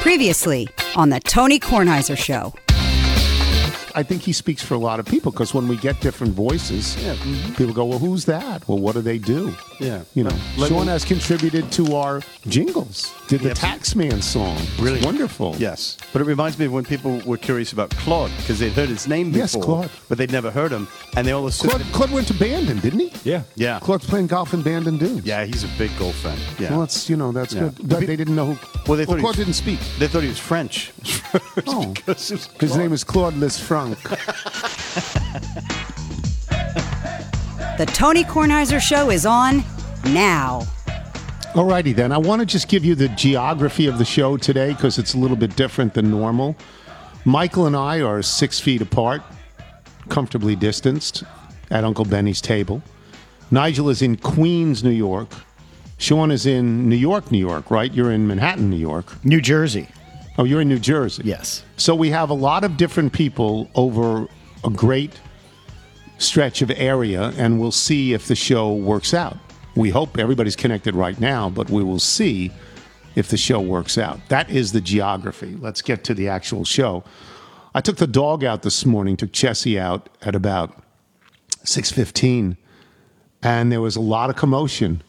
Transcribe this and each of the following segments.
Previously on the Tony Kornheiser Show. I think he speaks for a lot of people because when we get different voices, mm-hmm. people go, "Well, who's that? Well, what do they do?" Yeah. you know. Let Sean me- has contributed to our jingles. Did the Yep. Taxman song? Brilliant. wonderful. Yes, but it reminds me of when people were curious about Claude because they'd heard his name before, Yes, Claude. but they'd never heard him, and they all assumed. Claude, Claude went to Bandon, didn't he? Yeah. Yeah, Claude's playing golf in Bandon Dunes. yeah, he's a big golf fan. Yeah, Well, that's you know that's Yeah. good. But they didn't know who. Well, they thought he Claude was- didn't speak. they thought he was French. Oh. Because was His name is Claude Lisfranc. The Tony Kornheiser Show is on now. Alrighty then. I want to just give you the geography of the show today because it's a little bit different than normal. Michael and I are six feet apart, comfortably distanced at Uncle Benny's table. Nigel is in Queens, New York. Sean is in New York, New York, right? You're in Manhattan, New York. New Jersey. Oh, you're in New Jersey. Yes. So we have a lot of different people over a great stretch of area, and we'll see if the show works out. We hope everybody's connected right now, but we will see if the show works out. That is the geography. Let's get to the actual show. I took the dog out this morning, took Chessie out at about 6:15, and there was a lot of commotion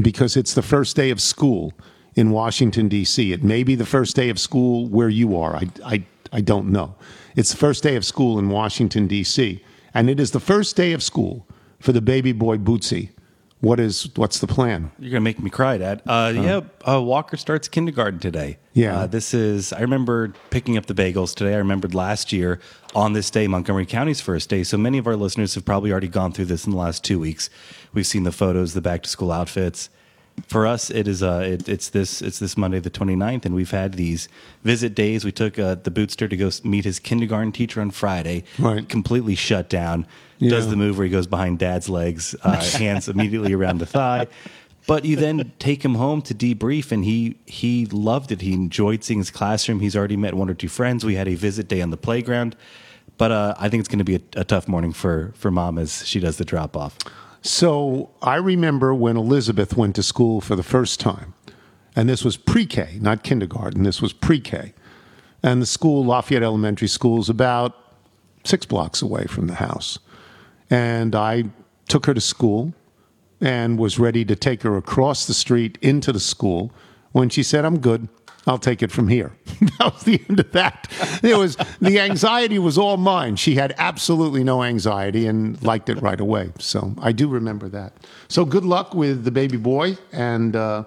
because it's the first day of school in Washington D.C. It may be the first day of school where you are. I, I, I don't know. It's the first day of school in Washington D.C. and it is the first day of school for the baby boy Bootsy. What is what's the plan? You're gonna make me cry, Dad. Uh, yeah, uh, Walker starts kindergarten today. Yeah. uh, this is. I remember picking up the bagels today. I remembered last year on this day, Montgomery County's first day. So many of our listeners have probably already gone through this in the last two weeks. We've seen the photos, the back to school outfits. For us, it is uh, it, it's this it's this Monday the 29th, and we've had these visit days. We took uh, the bootster to go meet his kindergarten teacher on Friday. Right. completely shut down. Does the move where he goes behind dad's legs, uh, hands immediately around the thigh. But you then take him home to debrief, and he he loved it. He enjoyed seeing his classroom. He's already met one or two friends. We had a visit day on the playground. But uh, I think it's going to be a, a tough morning for for mom as she does the drop off. So I remember when Elizabeth went to school for the first time, and this was pre-K, not kindergarten. This was pre-K, and the school, Lafayette Elementary School, is about six blocks away from the house. And I took her to school and was ready to take her across the street into the school when she said, I'm good. I'll take it from here. that was the end of that. It was the anxiety was all mine. She had absolutely no anxiety and liked it right away. So I do remember that. So good luck with the baby boy. And uh,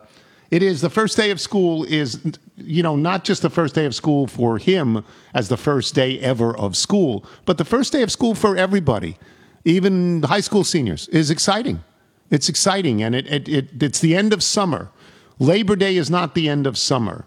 it is the first day of school is you know not just the first day of school for him as the first day ever of school, but the first day of school for everybody, even high school seniors, is exciting. It's exciting, and it, it, it it's the end of summer. Labor Day is not the end of summer.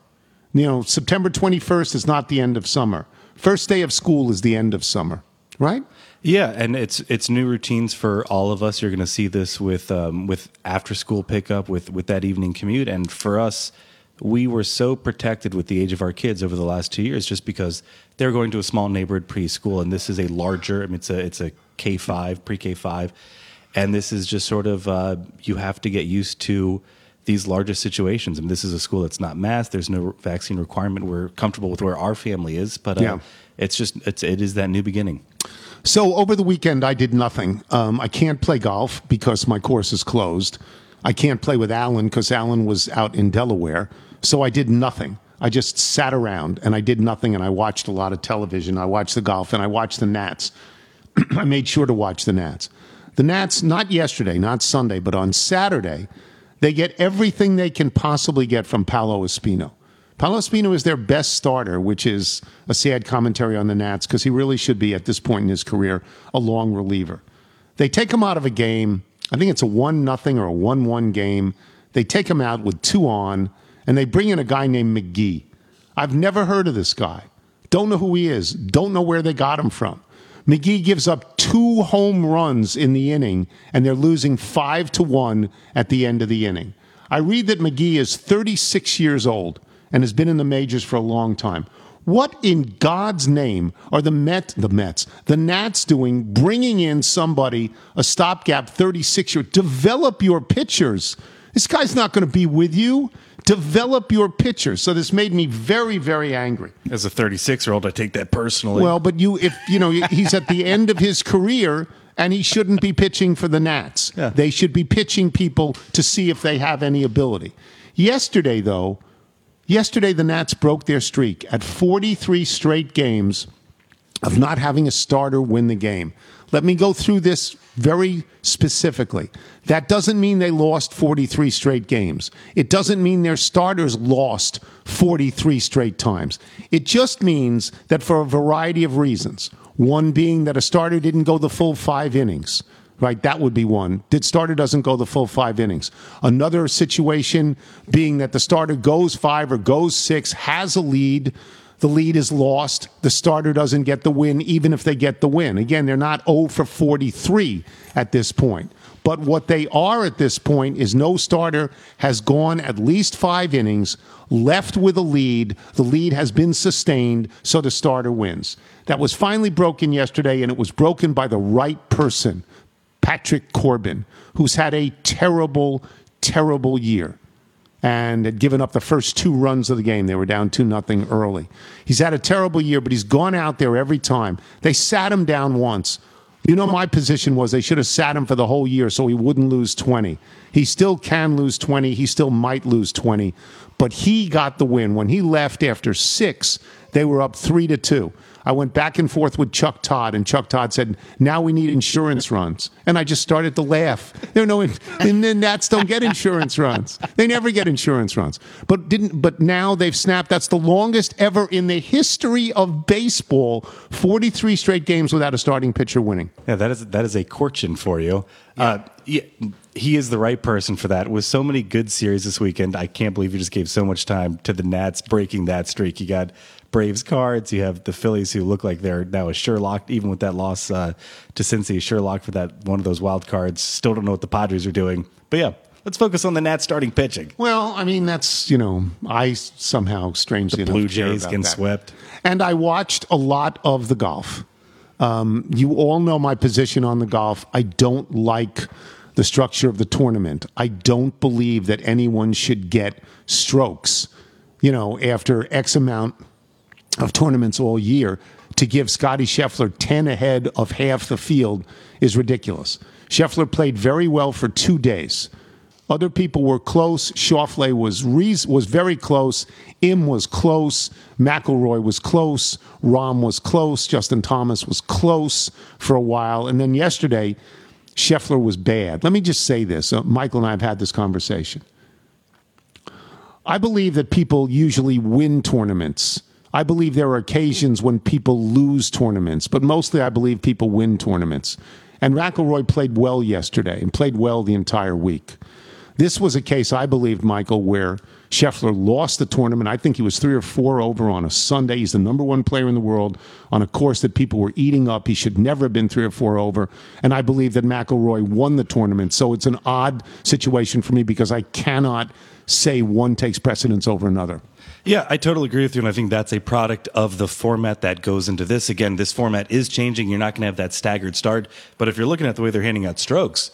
You know, September 21st is not the end of summer. First day of school is the end of summer, right? Yeah, and it's it's new routines for all of us. You're going to see this with um, with after school pickup, with with that evening commute, and for us, we were so protected with the age of our kids over the last two years, just because they're going to a small neighborhood preschool, and this is a larger. I mean, it's a it's a K five pre K five, and this is just sort of uh, you have to get used to these larger situations. I mean, this is a school that's not masked. There's no vaccine requirement. We're comfortable with where our family is, but uh, Yeah. it's just it's it is that new beginning. So over the weekend, I did nothing. Um, I can't play golf because my course is closed. I can't play with Alan because Alan was out in Delaware. So I did nothing. I just sat around and I did nothing and I watched a lot of television. I watched the golf and I watched the Nats. I made sure to watch the Nats. The Nats, not yesterday, not Sunday, but on Saturday, they get everything they can possibly get from Paolo Espino. Paolo Espino is their best starter, which is a sad commentary on the Nats because he really should be, at this point in his career, a long reliever. They take him out of a game. I think it's a 1 nothing or a 1 1 game. They take him out with two on, and they bring in a guy named McGee. I've never heard of this guy. Don't know who he is. Don't know where they got him from. McGee gives up two home runs in the inning, and they're losing five to one at the end of the inning. I read that McGee is 36 years old and has been in the majors for a long time. What in God's name are the Met, the Mets, the Nats doing, bringing in somebody a stopgap 36 year? Develop your pitchers. This guy's not going to be with you. Develop your pitcher. So this made me very, very angry. As a 36 year old, I take that personally. Well, but you, if you know, he's at the end of his career, and he shouldn't be pitching for the Nats. Yeah. They should be pitching people to see if they have any ability. Yesterday, though, yesterday the Nats broke their streak at 43 straight games of not having a starter win the game. Let me go through this very specifically. That doesn't mean they lost 43 straight games. It doesn't mean their starters lost 43 straight times. It just means that for a variety of reasons, one being that a starter didn't go the full five innings. Right, that would be one. Did starter doesn't go the full five innings. Another situation being that the starter goes five or goes six, has a lead, the lead is lost. The starter doesn't get the win, even if they get the win. Again, they're not 0 for 43 at this point. But what they are at this point is no starter has gone at least five innings, left with a lead. The lead has been sustained, so the starter wins. That was finally broken yesterday, and it was broken by the right person, Patrick Corbin, who's had a terrible, terrible year and had given up the first two runs of the game. They were down 2 nothing early. He's had a terrible year, but he's gone out there every time. They sat him down once. You know, my position was they should have sat him for the whole year so he wouldn't lose 20. He still can lose 20. He still might lose 20. But he got the win. When he left after six, they were up three to two. I went back and forth with Chuck Todd, and Chuck Todd said, "Now we need insurance runs," and I just started to laugh. There are no, and the Nats don't get insurance runs. They never get insurance runs. But didn't. But now they've snapped. That's the longest ever in the history of baseball. Forty-three straight games without a starting pitcher winning. Yeah, that is that is a fortune for you. Uh, yeah, he is the right person for that. With so many good series this weekend, I can't believe you just gave so much time to the Nats breaking that streak. You got Braves cards. You have the Phillies who look like they're now a sure lock, even with that loss uh, to Cincy, sure lock for that one of those wild cards. Still don't know what the Padres are doing, but yeah. Let's focus on the Nats starting pitching. Well, I mean that's you know I somehow strangely the Blue Jays getting that. swept. and I watched a lot of the golf. Um, you all know my position on the golf. I don't like the structure of the tournament. I don't believe that anyone should get strokes. You know, after X amount of tournaments all year, to give Scottie Scheffler 10 ahead of half the field is ridiculous. Scheffler played very well for two days. Other people were close. Schauffele was was very close. Im was close. McIlroy was close. Rahm was close. Justin Thomas was close for a while. And then yesterday, Scheffler was bad. Let me just say this. Uh, Michael and I have had this conversation. I believe that people usually win tournaments. I believe there are occasions when people lose tournaments, but mostly I believe people win tournaments. And McIlroy played well yesterday and played well the entire week. This was a case, I believe, Michael, where Scheffler lost the tournament. I think he was three or four over on a Sunday. He's the number one player in the world on a course that people were eating up. He should never have been three or four over. And I believe that McIlroy won the tournament. So it's an odd situation for me because I cannot say one takes precedence over another. Yeah, I totally agree with you. And I think that's a product of the format that goes into this. Again, this format is changing. You're not going to have that staggered start. But if you're looking at the way they're handing out strokes,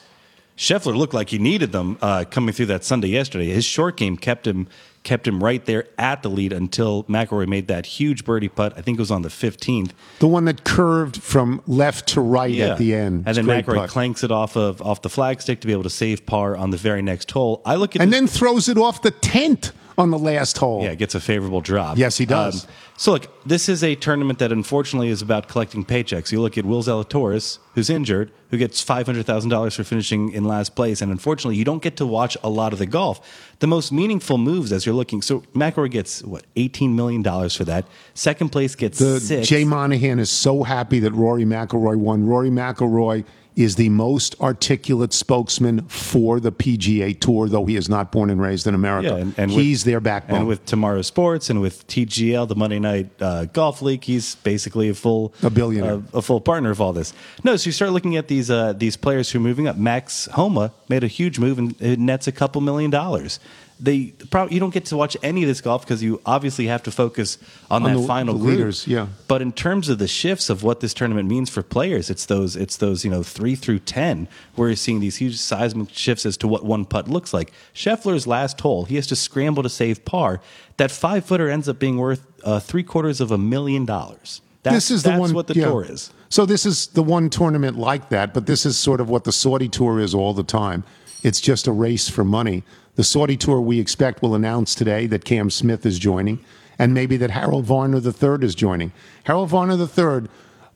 Scheffler looked like he needed them uh, coming through that Sunday yesterday. His short game kept him kept him right there at the lead until McIlroy made that huge birdie putt. I think it was on the 15th. The one that curved from left to right at the end. And then McIlroy putt. clanks it off of off the flagstick to be able to save par on the very next hole. I look at and this- then throws it off the tent on the last hole. Yeah, gets a favorable drop. Um, Yes, he does. so look, this is a tournament that unfortunately is about collecting paychecks. You look at Will Zalatoris, who's injured, who gets five hundred thousand dollars for finishing in last place, and unfortunately, you don't get to watch a lot of the golf. The most meaningful moves as you're looking. So McIlroy gets what eighteen million dollars for that. Second place gets The six. Jay Monahan is so happy that Rory McIlroy won. Rory McIlroy is the most articulate spokesman for the PGA Tour, though he is not born and raised in America. Yeah, and, and with- he's their backbone. And with Tomorrow Sports and with TGL, the Monday Night uh, Golf League, he's basically a full A billionaire. uh, a full partner of all this. No, so you start looking at these uh, these players who are moving up. Max Homa made a huge move and it nets a couple million dollars. They probably you don't get to watch any of this golf because you obviously have to focus on, On that the- final the group. leaders, yeah. But in terms of the shifts of what this tournament means for players, it's those it's those you know three through ten where you're seeing these huge seismic shifts as to what one putt looks like. Scheffler's last hole, he has to scramble to save par. That five footer ends up being worth uh, three quarters of a million dollars. That's, this is the one. what the yeah. tour is. So this is the one tournament like that, but this is sort of what the Saudi tour is all the time. It's just a race for money. The Saudi tour we expect will announce today that Cam Smith is joining, and maybe that Harold Varner III is joining. Harold Varner III,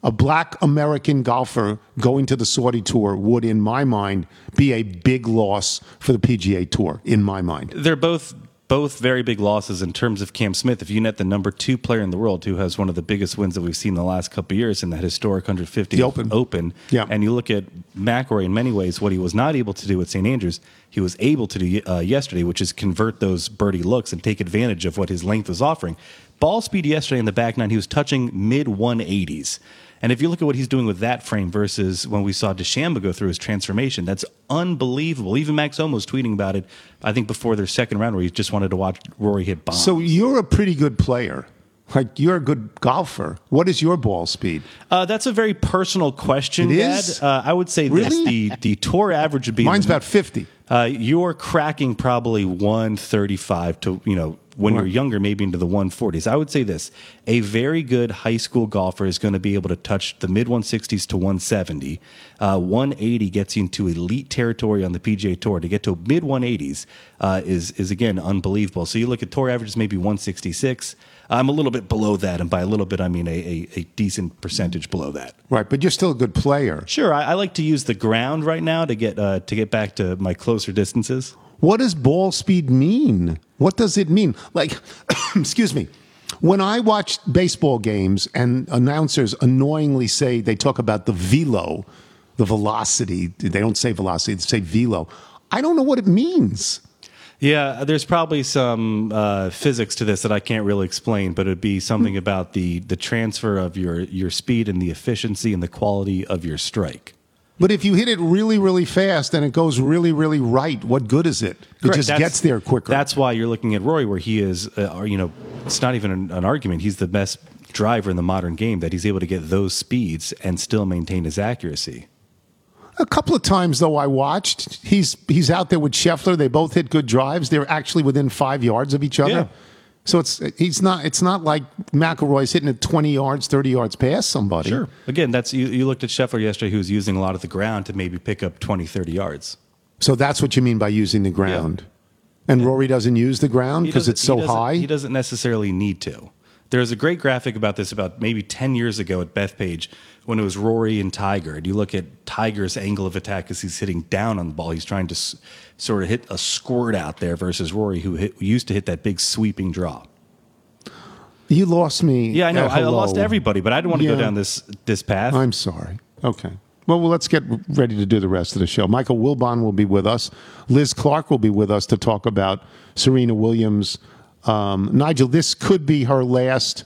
a black American golfer going to the Saudi tour, would, in my mind, be a big loss for the PGA Tour. In my mind, they're both both very big losses in terms of Cam Smith. If you net the number two player in the world who has one of the biggest wins that we've seen in the last couple of years in that historic 150 Open. Open, Yeah. and you look at McIlroy in many ways, what he was not able to do at St Andrews, he was able to do uh, yesterday, which is convert those birdie looks and take advantage of what his length was offering. Ball speed yesterday in the back nine, he was touching mid 180s. And if you look at what he's doing with that frame versus when we saw DeChambeau go through his transformation, that's unbelievable. Even Max Homa was tweeting about it, I think, before their second round where he just wanted to watch Rory hit bombs. so you're a pretty good player. Like you're a good golfer. What is your ball speed? uh, that's a very personal question, It Dad. Uh, I would say this the, the tour average would be Mine's about fifty. Uh, you're cracking probably 135 to, you know, when you're younger, maybe into the 140s. I would say this a very good high school golfer is going to be able to touch the mid 160s to 170. Uh, 180 gets you into elite territory on the PGA Tour. To get to mid 180s uh, is, is, again, unbelievable. So you look at tour averages, maybe 166. I'm a little bit below that. And by a little bit, I mean a, a, a decent percentage below that. Right, but you're still a good player. Sure, I, I like to use the ground right now to get uh, to get back to my closer distances. What does ball speed mean? What does it mean? Like, excuse me. When I watch baseball games and announcers annoyingly say they talk about the velo, the velocity, they don't say velocity, they say velo. I don't know what it means. Yeah, there's probably some uh, physics to this that I can't really explain, but it'd be something about the the transfer of your your speed and the efficiency and the quality of your strike. But if you hit it really, really fast and it goes really, really right, what good is it? It Correct. just That's- gets there quicker. That's why you're looking at Rory, where he is, uh, you know, it's not even an, an argument. He's the best driver in the modern game that he's able to get those speeds and still maintain his accuracy. A couple of times though I watched, he's he's out there with Scheffler. They both hit good drives. They're actually within five yards of each other. Yeah. So it's he's not it's not like McIlroy's hitting it twenty yards, thirty yards past somebody. Sure. Again, that's you, you looked at Scheffler yesterday, who was using a lot of the ground to maybe pick up 20, 30 yards. So that's what you mean by using the ground. And Rory doesn't use the ground because it's so he high. He doesn't necessarily need to. There's a great graphic about this about maybe 10 years ago at Bethpage when it was Rory and Tiger. And you look at Tiger's angle of attack as he's hitting down on the ball. He's trying to s- sort of hit a squirt out there versus Rory, who, hit, who used to hit that big sweeping draw. You lost me. Yeah, I know. I lost everybody, but I didn't want to Yeah. go down this this path. I'm sorry. Okay. Well, well, let's get ready to do the rest of the show. Michael Wilbon will be with us. Liz Clark will be with us to talk about Serena Williams. Um, Nigel, this could be her last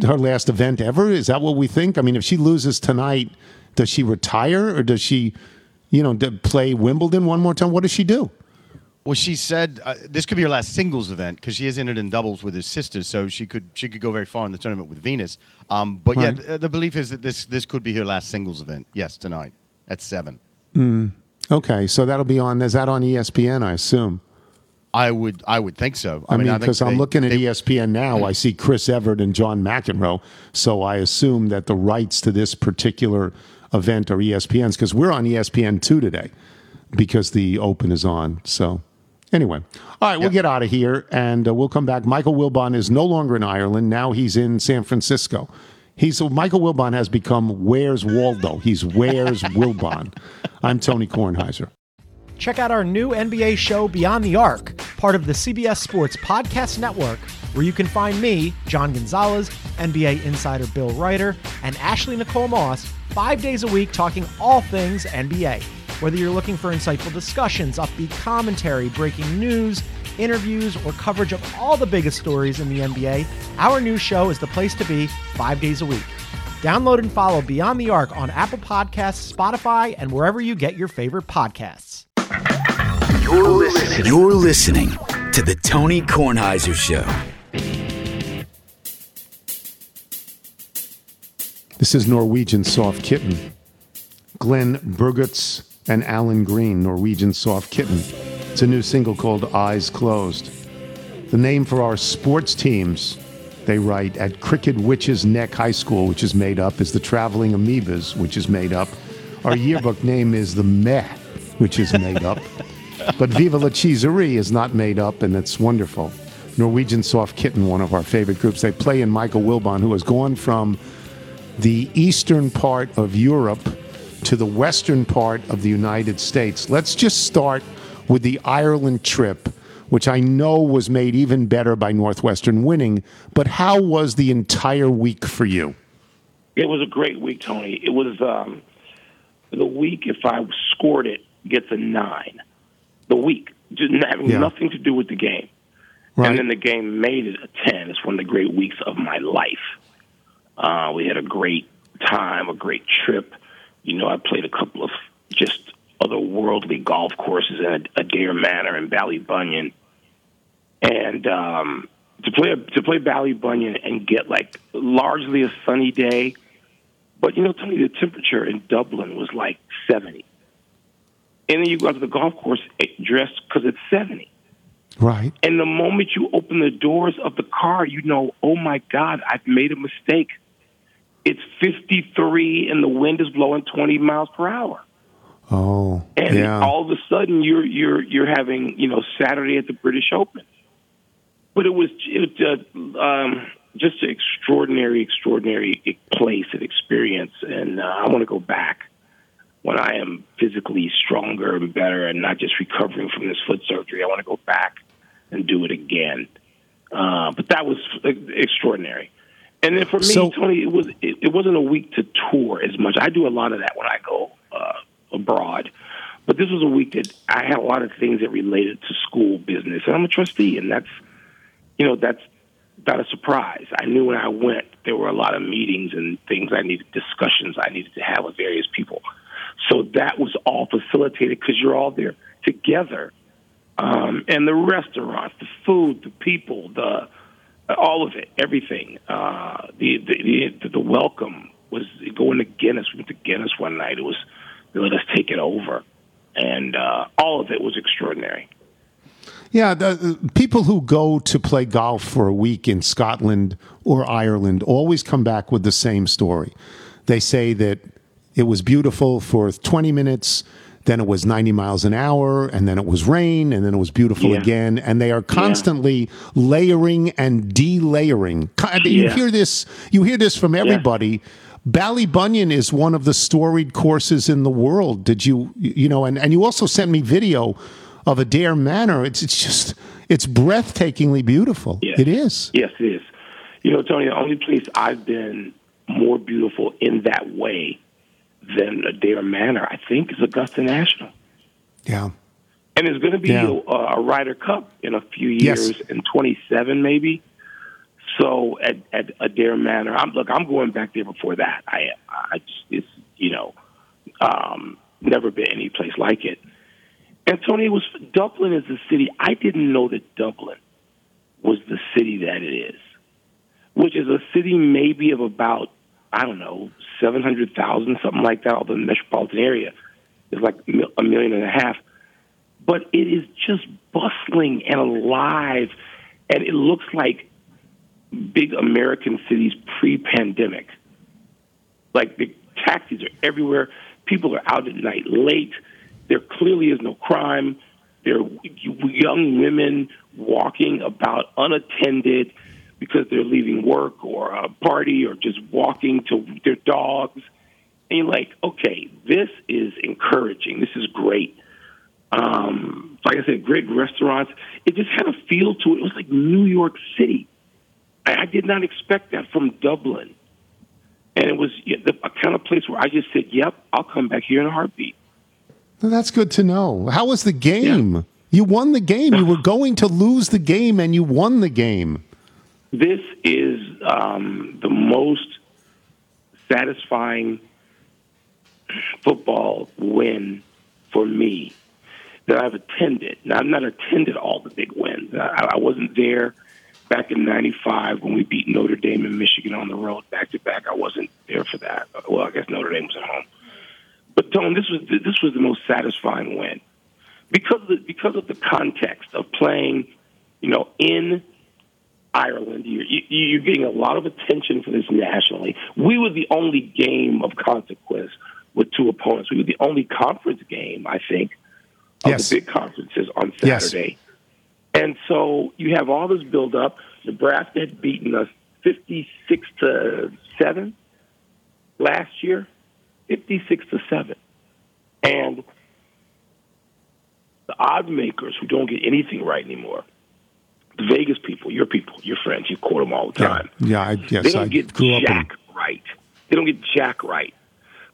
her last event ever. Is that what we think? I mean, if she loses tonight, does she retire or does she, you know, play Wimbledon one more time? What does she do? Well, she said uh, this could be her last singles event because she is in it in doubles with his sister, so she could she could go very far in the tournament with Venus. Um, but Right. yeah, th- the belief is that this this could be her last singles event. Yes, tonight at seven. Okay, so that'll be on. Is that on ESPN? I assume. I would I would think so. I, mean, because I'm they- looking at they- ESPN now, I see Chris Evert and John McEnroe. So I assume that the rights to this particular event are ESPN's because we're on ESPN two today because the Open is on. So anyway, all right, we'll get out of here and uh, we'll come back. Michael Wilbon is no longer in Ireland. Now he's in San Francisco. He's Michael Wilbon has become Where's Waldo. He's Where's Wilbon. I'm Tony Kornheiser. Check out our new NBA show, Beyond the Arc, part of the CBS Sports Podcast Network, where you can find me, John Gonzalez, NBA insider Bill Reiter, and Ashley Nicole Moss five days a week talking all things NBA. Whether you're looking for insightful discussions, upbeat commentary, breaking news, interviews, or coverage of all the biggest stories in the NBA, our new show is the place to be five days a week. Download and follow Beyond the Arc on Apple Podcasts, Spotify, and wherever you get your favorite podcasts. You're listening. You're listening to the Tony Kornheiser Show. This is Norwegian Soft Kitten. Glenn Burgutz and Alan Green, Norwegian Soft Kitten. It's a new single called Eyes Closed. The name for our sports teams, they write at Cricket Witches Neck High School, which is made up, is the Traveling Amoebas, which is made up. Our yearbook name is the Meh, which is made up. But Viva la Cheeserie is not made up, and it's wonderful. Norwegian Soft Kitten, one of our favorite groups. They play in Michael Wilbon, who has gone from the eastern part of Europe to the western part of the United States. Let's just start with the Ireland trip, which I know was made even better by Northwestern winning. But how was the entire week for you? It was a great week, Tony. It was um, the week. If I scored it, gets a nine. The week, just having Yeah. nothing to do with the game, Right. and then the game made it a ten. It's one of the great weeks of my life. Uh, we had a great time, a great trip. You know, I played a couple of just otherworldly golf courses at Adare Manor and Ballybunion, and um, to play a, to play Ballybunion and get like largely a sunny day. But you know, Tony, the temperature in Dublin was like seventy, and then you go out to the golf course eh, dressed because it's seventy. Right. And the moment you open the doors of the car, you know, oh my God, I've made a mistake. It's 53 and the wind is blowing 20 miles per hour. Oh, And yeah. all of a sudden you're you're you're having, you know, Saturday at the British Open. But it was it, uh, um, just an extraordinary, extraordinary place and experience. And uh, I want to go back when I am physically stronger and better and not just recovering from this foot surgery. I want to go back and do it again. Uh, but that was extraordinary. And then for me, So- Tony, it was it, it wasn't a week to tour as much. I do a lot of that when I go uh, abroad. But this was a week that I had a lot of things that related to school business, and I'm a trustee, and that's you know that's not a surprise. I knew when I went there were a lot of meetings and things I needed discussions I needed to have with various people. So that was all facilitated because you're all there together, um, and the restaurants, the food, the people, the all of it, everything. Uh, the, the the the welcome was going to Guinness. We went to Guinness one night. It was they let us take it over, and uh, all of it was extraordinary. Yeah, the, the people who go to play golf for a week in Scotland or Ireland always come back with the same story. They say that it was beautiful for 20 minutes, then it was 90 miles an hour, and then it was rain, and then it was beautiful Yeah. again. And they are constantly layering and delayering. You Yeah. hear this. You hear this from everybody. Ballybunion is one of the storied courses in the world. Did you, you know, and, and you also sent me video of Adare Manor. It's it's just it's breathtakingly beautiful. Yes. It is. Yes, it is. You know, Tony, the only place I've been more beautiful in that way than Adare Manor, I think, is Augusta National. Yeah. And there's going to be Yeah. a, a Ryder Cup in a few Yes. years, in 27 maybe. So at, at Adare Manor, I'm look, I'm going back there before that. I, I just, it's you know, um, never been any place like it. And Tony, it was Dublin is the city. I didn't know that Dublin was the city that it is, which is a city maybe of about I don't know seven hundred thousand, something like that. Although the metropolitan area is like a million and a half but it is just bustling and alive, and it looks like big American cities pre-pandemic. Like the taxis are everywhere. People are out at night late. There clearly is no crime. There are young women walking about unattended because they're leaving work or a party or just walking to their dogs. And you're like, okay, this is encouraging. This is great um, like I said, great restaurants. It just had a feel to it. It was like New York City. I, I did not expect that from Dublin. And it was yeah, the a kind of place where I just said, yep, I'll come back here in a heartbeat. Well, that's good to know. How was the game? You won the game. You were going to lose the game, and you won the game. This is um, the most satisfying football win for me that I've attended. Now, I've not attended all the big wins. I, I wasn't there back in '95 when we beat Notre Dame and Michigan on the road back to back. I wasn't there for that. Well, I guess Notre Dame was at home. But Tone, this was this was the most satisfying win because of the, because of the context of playing, you know, in Ireland. You're, you're getting a lot of attention for this nationally. We were the only game of consequence with two opponents. We were the only conference game, I think, of Yes. the big conferences on Saturday. Yes. And so you have all this build up. Nebraska had beaten us 56 to 7 last year, 56 to 7. And the odds makers who don't get anything right anymore, the Vegas people, your people, your friends, you quote them all the Yeah, time. yeah, I, guess They don't I get up in. Jack right. They don't get Jack right.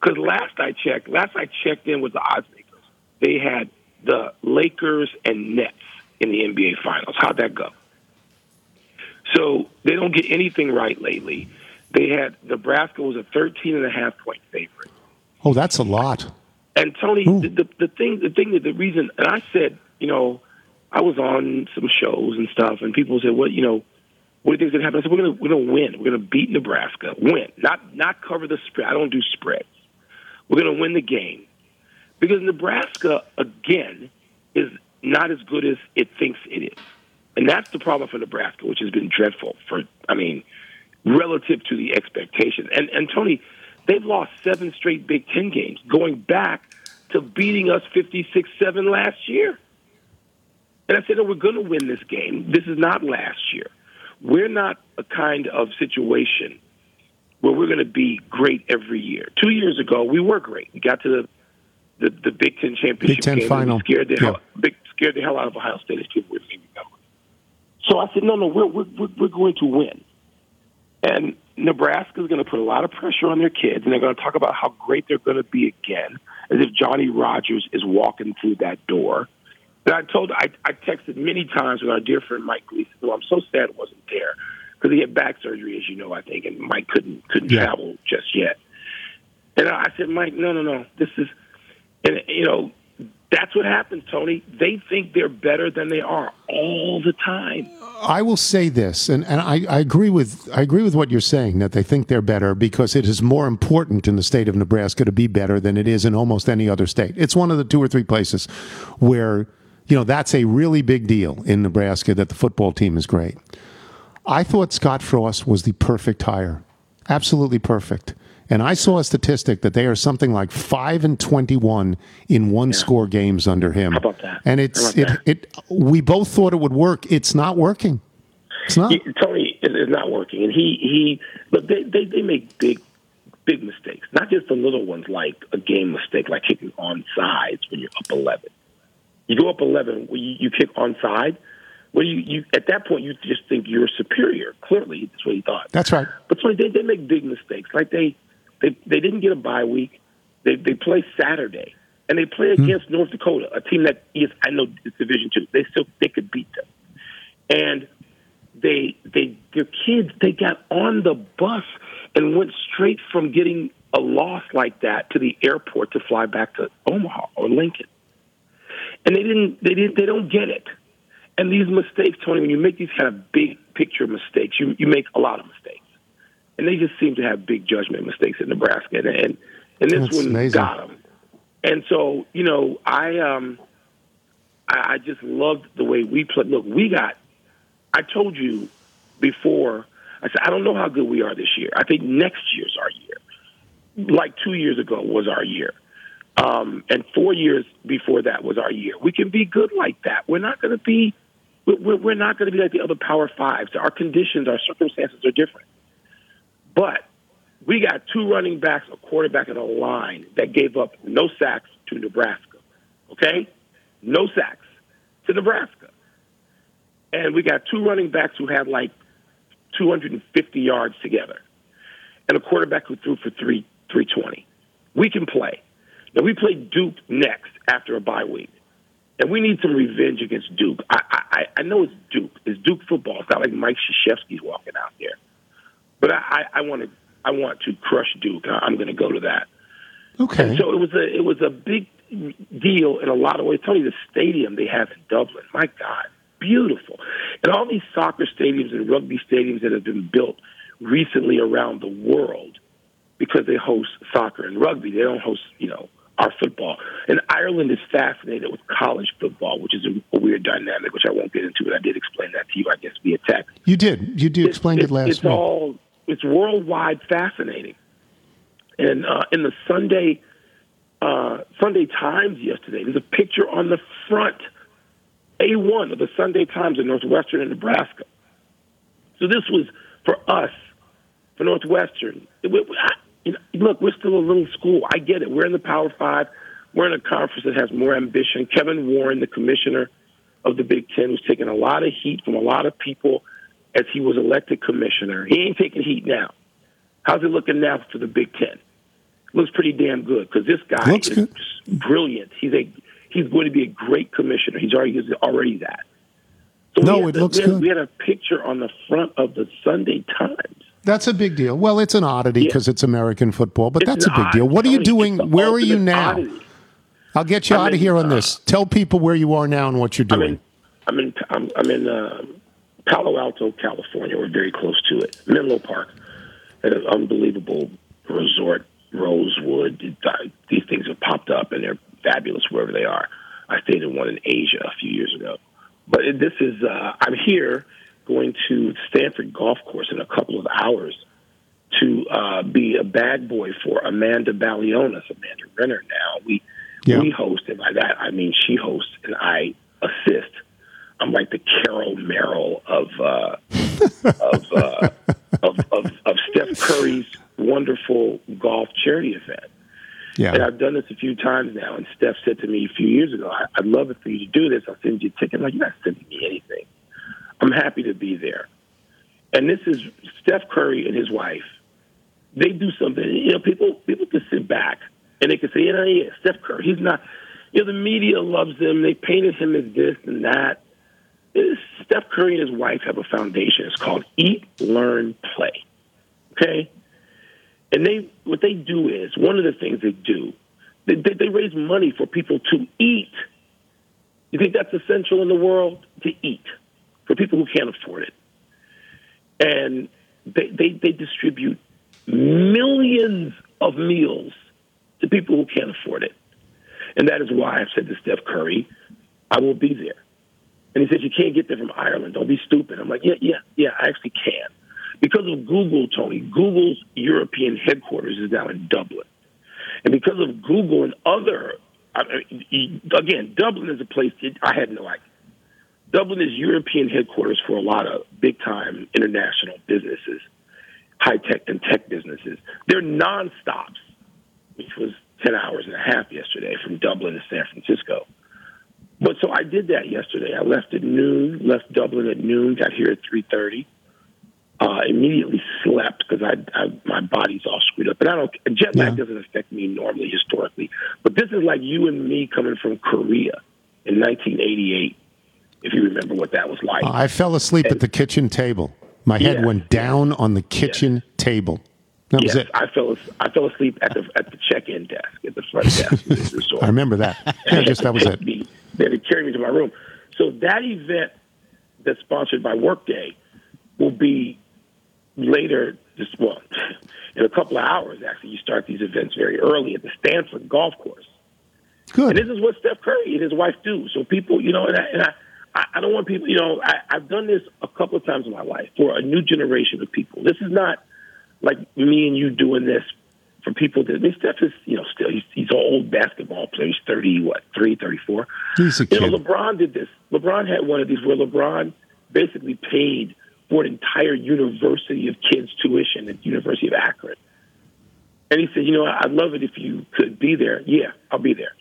Because last I checked, last I checked in with the odds makers, they had the Lakers and Nets in the NBA Finals. How'd that go? So they don't get anything right lately. They had Nebraska was a 13 and a half point favorite. Oh, that's a lot. And Tony, the, the, the thing, the thing that the reason, and I said, you know, I was on some shows and stuff, and people said, "What, you know, what do you think's gonna happen?" I said, "We're gonna, we're gonna win. We're gonna beat Nebraska. Win, not not cover the spread. I don't do spreads. We're gonna win the game because Nebraska again is not as good as it thinks it is, and that's the problem for Nebraska, which has been dreadful for, I mean, relative to the expectations. And and Tony, they've lost seven straight Big Ten games, going back to beating us 56-7 last year. And I said, no, we're going to win this game. This is not last year. We're not a kind of situation where we're going to be great every year. Two years ago, we were great. We got to the the, the Big Ten championship Big Ten game. final. Scared the Yeah. hell big, scared the hell out of Ohio State as people remember. So I said, no, no, we're we're we're, we're going to win. And Nebraska is going to put a lot of pressure on their kids, and they're going to talk about how great they're going to be again, as if Johnny Rodgers is walking through that door. And I told, I, I texted many times with our dear friend Mike Gleason, who I'm so sad wasn't there because he had back surgery, as you know, I think, and Mike couldn't couldn't Yeah. travel just yet. And I said, Mike, no, no, no, this is, and you know, that's what happens, Tony. They think they're better than they are all the time. I will say this, and, and I, I agree with I agree with what you're saying that they think they're better because it is more important in the state of Nebraska to be better than it is in almost any other state. It's one of the two or three places where you know that's a really big deal in Nebraska that the football team is great. I thought Scott Frost was the perfect hire, absolutely perfect. And I saw a statistic that they are something like five and twenty-one in one-score games under him. How about that? And it's How about it, it. We both thought it would work. It's not working. It's not. He, Tony is not working, and he he. But they, they they make big big mistakes, not just the little ones like a game mistake, like kicking on sides when you're up eleven. You go up eleven, well, you, you kick on side. Well, you, you at that point you just think you're superior. Clearly, that's what he thought. That's right. But Tony, they, they make big mistakes. Like they, they they didn't get a bye week. They they play Saturday, and they play hmm. against North Dakota, a team that is I know is Division two. They still they could beat them, and they they their kids they got on the bus and went straight from getting a loss like that to the airport to fly back to Omaha or Lincoln, and they didn't they didn't they don't get it. And these mistakes, Tony, when you make these kind of big picture mistakes, you you make a lot of mistakes and they just seem to have big judgment mistakes in Nebraska, and and, and this That's one amazing. got them. And so, you know, I um, I, I just loved the way we played. Look, we got. I told you before. I said I don't know how good we are this year. I think next year's our year. Like two years ago was our year, um, and four years before that was our year. We can be good like that. We're not going to be. We're, we're not going to be like the other Power Fives. Our conditions, our circumstances are different. But we got two running backs, a quarterback, and a line that gave up no sacks to Nebraska. Okay? No sacks to Nebraska. And we got two running backs who had like 250 yards together, and a quarterback who threw for three 320. We can play. Now we play Duke next after a bye week, and we need some revenge against Duke. I I, I know it's Duke. It's Duke football. It's not like Mike Krzyzewski's walking out there. But I, I want to I want to crush Duke. I- I'm going to go to that. Okay. And so it was a it was a big deal in a lot of ways. Tony, the stadium they have in Dublin, my God, beautiful. And all these soccer stadiums and rugby stadiums that have been built recently around the world because they host soccer and rugby. They don't host, you know, our football. And Ireland is fascinated with college football, which is a, a weird dynamic, which I won't get into. But I did explain that to you, I guess, via text. You did. You did explain it last it's week. all it's worldwide fascinating. And uh, in the Sunday uh, Sunday Times yesterday, there's a picture on the front A1 of the Sunday Times in Northwestern and Nebraska. So this was for us, for Northwestern. It, you know, look, we're still a little school. I get it. We're in the Power Five. We're in a conference that has more ambition. Kevin Warren, the commissioner of the Big Ten, was taking a lot of heat from a lot of people as he was elected commissioner. He ain't taking heat now. How's it looking now for the Big Ten? Looks pretty damn good because this guy Looks is good. brilliant. He's a he's going to be a great commissioner. He's already he's already that. So No, it the- looks we had, good. We had a picture on the front of the Sunday Times. That's a big deal. Well, it's an oddity Yeah. because it's American football, but It's that's a big deal. What are you doing? Where are you now? oddity. I'll get you I'm out of here on uh, this. Tell people where you are now and what you're I'm doing. in I'm in I'm, I'm in uh, Palo Alto, California. We're very close to it. Menlo Park, an unbelievable resort, Rosewood. Uh, These things have popped up and they're fabulous wherever they are. I stayed in one in Asia a few years ago, but this is uh, I'm here going to Stanford Golf Course in a couple of hours to uh, be a bag boy for Amanda Balionis, Amanda Renner. Now we Yeah. we host, and by that I mean she hosts and I assist. I'm like the Carol Merrill of uh, of, uh, of of of Steph Curry's wonderful golf charity event. Yeah. And. I've done this a few times now. And Steph said to me a few years ago, I- "I'd love it for you to do this. I'll send you a ticket." I'm like, "You're not sending me anything. I'm happy to be there." And this is Steph Curry and his wife. They do something. You know, people people can sit back and they can say, "You know, yeah, Steph Curry. He's not." You know, the media loves him. They painted him as this and that. Steph Curry and his wife have a foundation. It's called Eat, Learn, Play. Okay, and they what they do is one of the things they do. They, they, they raise money for people to eat. You think that's essential in the world to eat for people who can't afford it, and they they, they distribute millions of meals to people who can't afford it, and that is why I've said to Steph Curry, I will be there. And he said, You can't get there from Ireland. Don't be stupid. I'm like, Yeah, yeah, yeah, I actually can. Because of Google, Tony, Google's European headquarters is now in Dublin. And because of Google and other, I mean, again, Dublin is a place that I had no idea. Dublin is European headquarters for a lot of big time international businesses, high tech and tech businesses. They're non-stops, which was 10 hours and a half yesterday from Dublin to San Francisco. But so I did that yesterday. I left at noon, left Dublin at noon, got here at 3.30. Uh, immediately slept because I, I my body's all screwed up. And I don't jet lag Yeah. doesn't affect me normally historically, but this is like you and me coming from Korea in 1988. If you remember what that was like. I fell asleep at the kitchen table. My head Yeah. went down on the kitchen table. That was it. I fell I fell asleep at the at the check-in desk at the front desk. of this resort. I remember that. Yeah, just that was it. They had to carry me to my room. So that event that's sponsored by Workday will be later. This well, in a couple of hours. Actually, you start these events very early at the Stanford Golf Course. Good. And this is what Steph Curry and his wife do. So people, you know, and I, and I, I- I don't want people, you know, I, I've done this a couple of times in my life for a new generation of people. This is not like me and you doing this for people that, I mean, Steph is, you know, still, he's, he's an old basketball player. He's 30, what, three, 34. He's a You know, kid. LeBron did this. LeBron had one of these where LeBron basically paid for an entire university of kids' tuition at the University of Akron. And he said, you know, I'd love it if you could be there. Yeah, I'll be there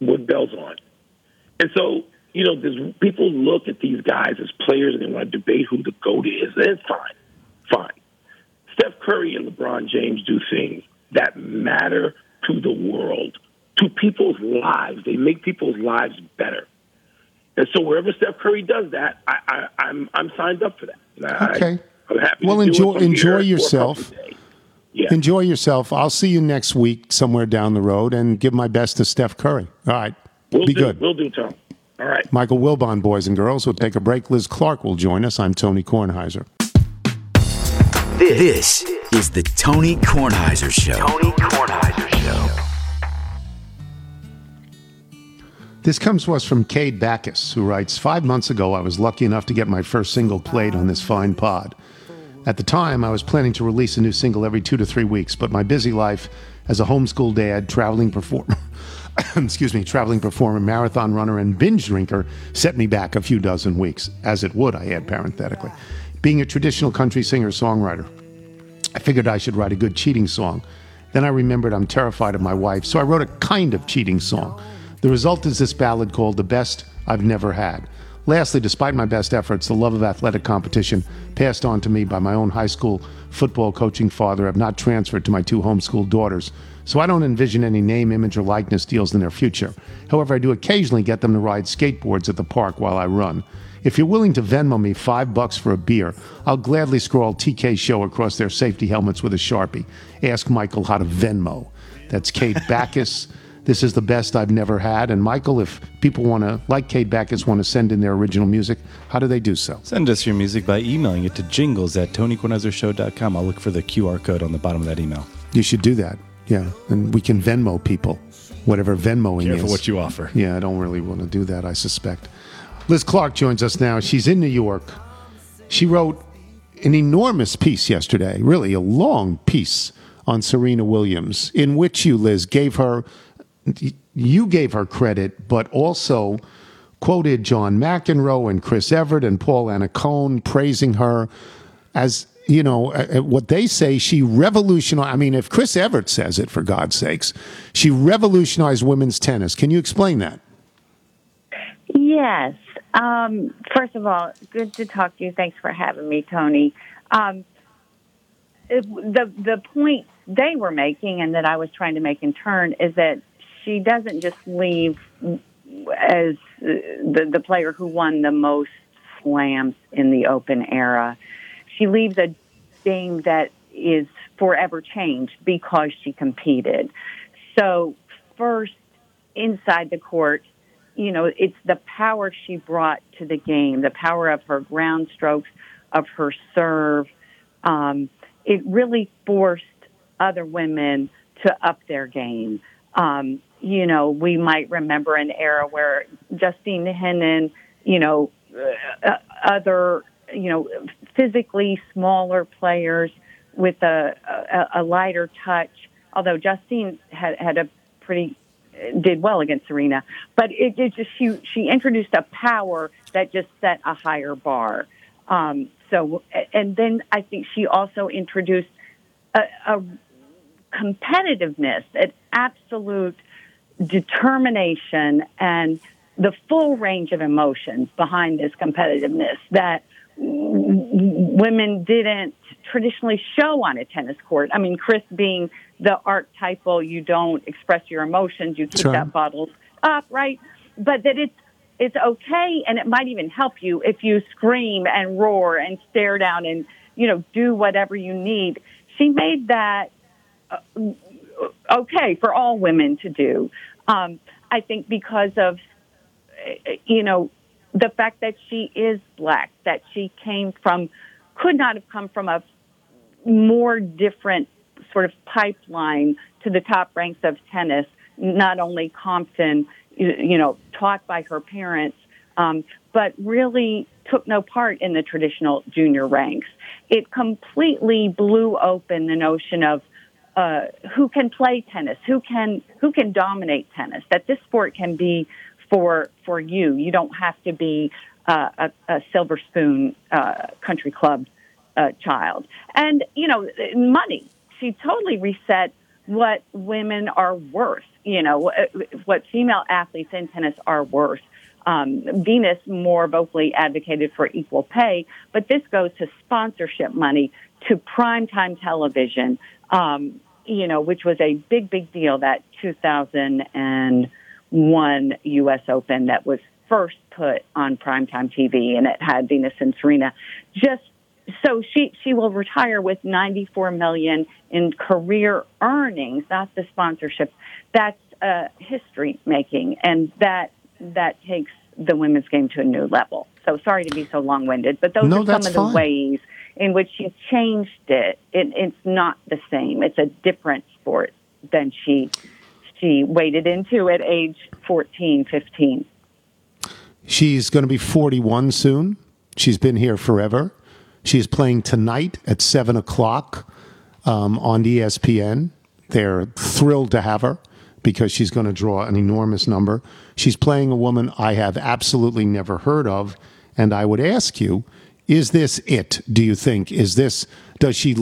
with bells on. And so, you know, there's people look at these guys as players and they want to debate who the GOAT is. And it's fine. Fine. Steph Curry and LeBron James do things that matter to the world, to people's lives. They make people's lives better. And so wherever Steph Curry does that, I, I, I'm I'm signed up for that. And I, Okay. I'm happy. Well, to do it enjoy- enjoy here for a yourself. couple of days. Yeah. Enjoy yourself. I'll see you next week somewhere down the road and give my best to Steph Curry. All right. We'll Be do. good. We'll do, Tom. All right. Michael Wilbon, boys and girls. We'll take a break. Liz Clark will join us. I'm Tony Kornheiser. This is the Tony Kornheiser Show. Tony Kornheiser Show. This comes to us from Cade Backus, who writes Five months ago, I was lucky enough to get my first single played on this fine pod. At the time, I was planning to release a new single every two to three weeks, but my busy life as a homeschool dad, traveling performer, excuse me, traveling performer, marathon runner, and binge drinker set me back a few dozen weeks, as it would, I add parenthetically. Being a traditional country singer songwriter, I figured I should write a good cheating song. Then I remembered I'm terrified of my wife, so I wrote a kind of cheating song. The result is this ballad called The Best I've Never Had. Lastly, despite my best efforts, the love of athletic competition passed on to me by my own high school football coaching father have not transferred to my two homeschooled daughters, so I don't envision any name, image, or likeness deals in their future. However, I do occasionally get them to ride skateboards at the park while I run. If you're willing to Venmo me five bucks for a beer, I'll gladly scroll TK Show across their safety helmets with a Sharpie. Ask Michael how to Venmo. That's Kate Backus. This is the best I've never had. And Michael, if people want to, like Kate Backus, want to send in their original music, how do they do so? Send us your music by emailing it to jingles at tonykornheisershow.com. I'll look for the QR code on the bottom of that email. You should do that. Yeah. And we can Venmo people, whatever Venmoing Careful is. what you offer. Yeah, I don't really want to do that, I suspect. Liz Clark joins us now. She's in New York. She wrote an enormous piece yesterday, really a long piece on Serena Williams, in which you, Liz, gave her you gave her credit, but also quoted John McEnroe and Chris Evert and Paul Annacone praising her as you know uh, uh, what they say she revolutionized i mean if chris evert says it for god's sakes she revolutionized women's tennis can you explain that Yes. Um, first of all, good to talk to you. Thanks for having me, Tony. Um, the the point they were making, and that I was trying to make in turn, is that she doesn't just leave as the the player who won the most slams in the Open era. She leaves a game that is forever changed because she competed. So first, inside the court, you know, it's the power she brought to the game, the power of her ground strokes, of her serve. Um, it really forced other women to up their game. Um, you know, we might remember an era where Justine Henin, you know, uh, other, you know, physically smaller players with a, a, a lighter touch. Although Justine had, had a pretty did well against Serena, but it, it just she she introduced a power that just set a higher bar. Um, so, and then I think she also introduced a, a competitiveness, an absolute determination, and the full range of emotions behind this competitiveness that women didn't traditionally show on a tennis court. I mean, Chris being the archetypal, you don't express your emotions, you keep that bottled up, right? But that it's it's okay, and it might even help you if you scream and roar and stare down and you know do whatever you need. She made that uh, okay for all women to do. Um, I think because of uh, you know the fact that she is black, that she came from, could not have come from a more different sort of pipeline to the top ranks of tennis. Not only Compton, you, know, taught by her parents, um, but really took no part in the traditional junior ranks. It completely blew open the notion of uh, who can play tennis, who can who can dominate tennis. That this sport can be for for you. You don't have to be uh, a, a silver spoon uh, country club uh, child. And you know, money. She totally reset what women are worth. You know, what female athletes in tennis are worth. Um, Venus more vocally advocated for equal pay, but this goes to sponsorship money, to primetime television, um, you know, which was a big, big deal that 2001 U.S. Open that was first put on primetime TV, and it had Venus and Serena. Just so she she will retire with 94 million in career earnings, not the sponsorship. That's uh, history making, and that that takes the women's game to a new level. So sorry to be so long winded, but those No, are some of the fine. ways in which she changed it. it. It's not the same. It's a different sport than she she waded into at age 14, 15. She's going to be 41 soon. She's been here forever. She's playing tonight at 7 o'clock um, on ESPN. They're thrilled to have her because she's going to draw an enormous number. She's playing a woman I have absolutely never heard of. And I would ask you, is this it, do you think? Is this, does she,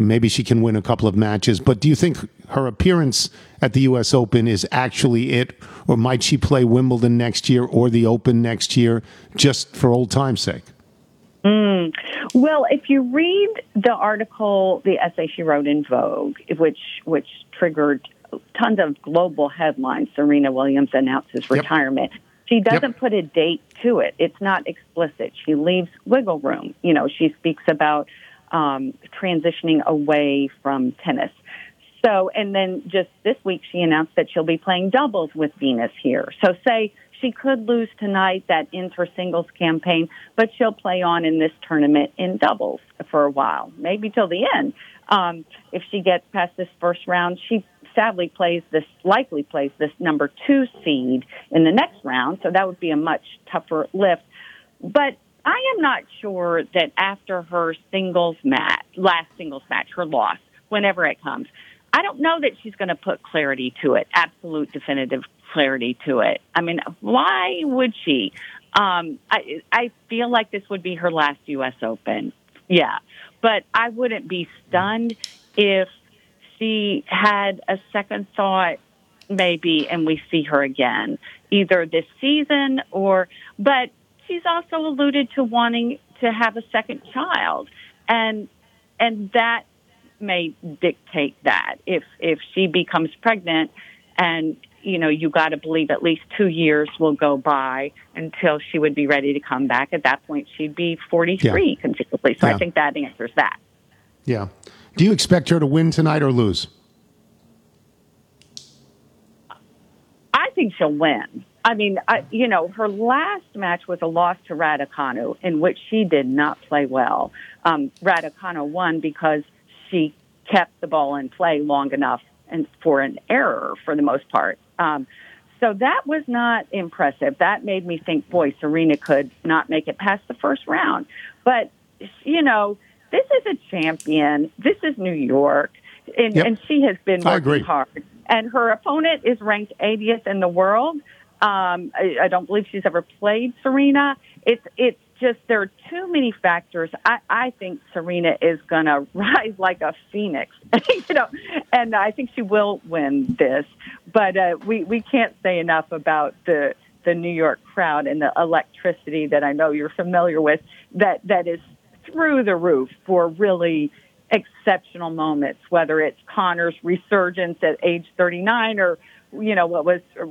maybe she can win a couple of matches, but do you think her appearance at the U.S. Open is actually it? Or might she play Wimbledon next year or the Open next year just for old time's sake? Hmm. Well, if you read the article, the essay she wrote in Vogue, which which triggered tons of global headlines, Serena Williams announces retirement. She doesn't put a date to it. It's not explicit. She leaves wiggle room. You know, she speaks about um, transitioning away from tennis. So, and then just this week, she announced that she'll be playing doubles with Venus here. So, say she could lose tonight that inter singles campaign, but she'll play on in this tournament in doubles for a while, maybe till the end. Um, if she gets past this first round, she sadly plays this, likely plays this number two seed in the next round. So that would be a much tougher lift. But I am not sure that after her singles match, last singles match, her loss, whenever it comes, I don't know that she's going to put clarity to it, absolute definitive clarity to it. I mean, why would she? Um, I, I feel like this would be her last U.S. Open. Yeah. But I wouldn't be stunned if she had a second thought maybe and we see her again either this season or but she's also alluded to wanting to have a second child and and that may dictate that if if she becomes pregnant and you know you got to believe at least 2 years will go by until she would be ready to come back at that point she'd be 43 conceivably so Yeah. i think that answers that Yeah. Do you expect her to win tonight or lose? I think she'll win. I mean, I, you know, her last match was a loss to Raducanu, in which she did not play well. Um, Raducanu won because she kept the ball in play long enough and for an error for the most part. Um, so that was not impressive. That made me think, boy, Serena could not make it past the first round. But you know, this is a champion. This is New York, and, Yep. and she has been working hard. And her opponent is ranked 80th in the world. Um, I, I don't believe she's ever played Serena. It's it's just there are too many factors. I, I think Serena is going to rise like a phoenix, you know, and I think she will win this. But uh, we we can't say enough about the the New York crowd and the electricity that I know you're familiar with. That that is through the roof for really exceptional moments, whether it's Connors' resurgence at age 39 or, you know, what was uh,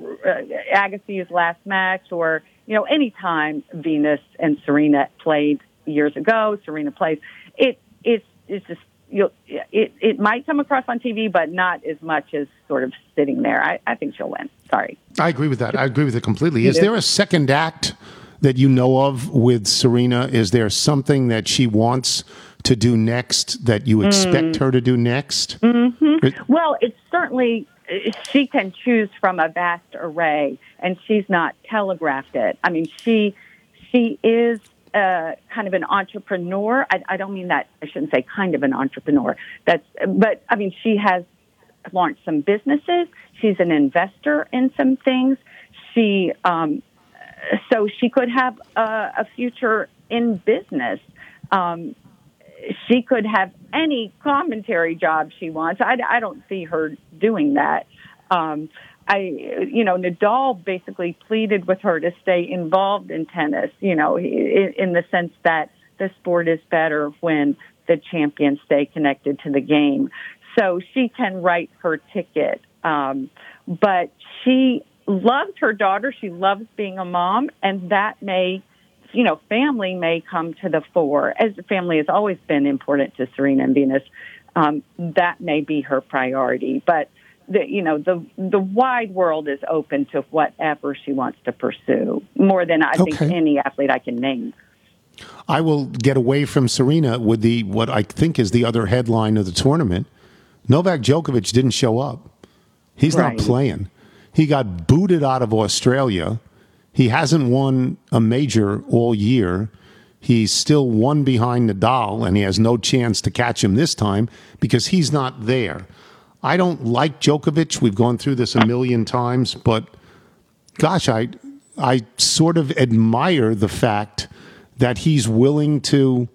Agassi's last match or, you know, any time Venus and Serena played years ago, Serena plays, it, it's, it's just, you'll, it, it might come across on TV, but not as much as sort of sitting there. I, I think she'll win. Sorry. I agree with that. I agree with it completely. Is there a second act that you know of with Serena? Is there something that she wants to do next that you expect her to do next? Well, it's certainly she can choose from a vast array, and she's not telegraphed it. I mean, she she is uh, kind of an entrepreneur. I, I don't mean that. I shouldn't say kind of an entrepreneur. That's but I mean she has launched some businesses. She's an investor in some things. She um, so she could have a, a future in business. Um, she could have any commentary job she wants. I, I don't see her doing that. Um, I, you know, Nadal basically pleaded with her to stay involved in tennis. You know, in, in the sense that the sport is better when the champions stay connected to the game. So she can write her ticket. Um, but she loves her daughter. She loves being a mom, and that may you know, family may come to the fore, as family has always been important to Serena and Venus. Um, that may be her priority, but the you know the the wide world is open to whatever she wants to pursue more than I think any athlete I can name. I will get away from Serena with the what I think is the other headline of the tournament. Novak Djokovic didn't show up. He's Right. not playing. He got booted out of Australia. He hasn't won a major all year. He's still one behind Nadal, and he has no chance to catch him this time because he's not there. I don't like Djokovic. We've gone through this a million times, but gosh, I I sort of admire the fact that he's willing to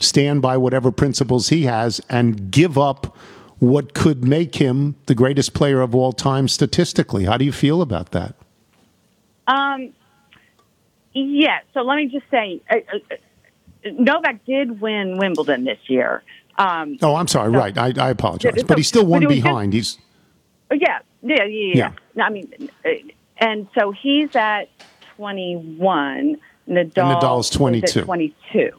stand by whatever principles he has and give up what could make him the greatest player of all time statistically. How do you feel about that? Um, yeah. So let me just say, uh, uh, Novak did win Wimbledon this year. Um, Oh, I'm sorry. So- right. I, I apologize. Yeah, but he's still so- one but just- behind. He's Oh, yeah, yeah, yeah, yeah. Yeah. I mean, uh, and so he's at 21. Nadal Nadal's is at 22. 22.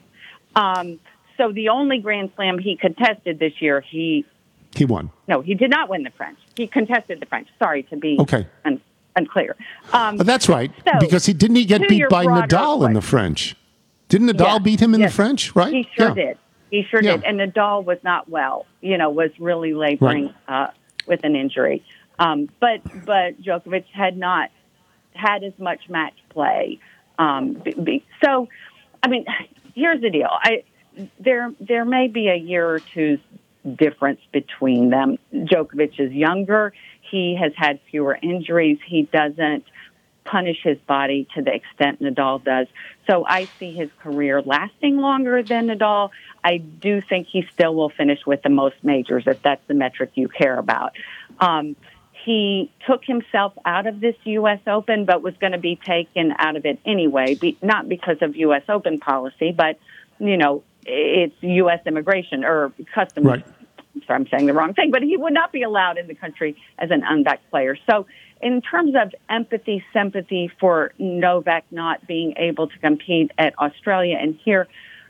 Um, so the only Grand Slam he contested this year, he he won. no, he did not win the French. He contested the French. Sorry to be Okay. un- unclear. Um, But that's right. So, because he didn't he get beat by Nadal in the. French. Didn't Nadal Yeah. beat him in Yes. the French, right? He sure Yeah. did. He sure Yeah. did. And Nadal was not well. You know, was really laboring uh, with an injury. Um, but but Djokovic had not had as much match play. Um, be, be, so, I mean, here's the deal. I there there may be a year or two's difference between them. Djokovic is younger. He has had fewer injuries. He doesn't punish his body to the extent Nadal does. So I see his career lasting longer than Nadal. I do think he still will finish with the most majors if that's the metric you care about. Um, he took himself out of this U.S. Open, but was going to be taken out of it anyway, be, not because of U.S. Open policy, but you know it's U.S. immigration or customs. Right. Sorry, I'm saying the wrong thing, but he would not be allowed in the country as an unbacked player. So, in terms of empathy, sympathy for Novak not being able to compete at Australia and here,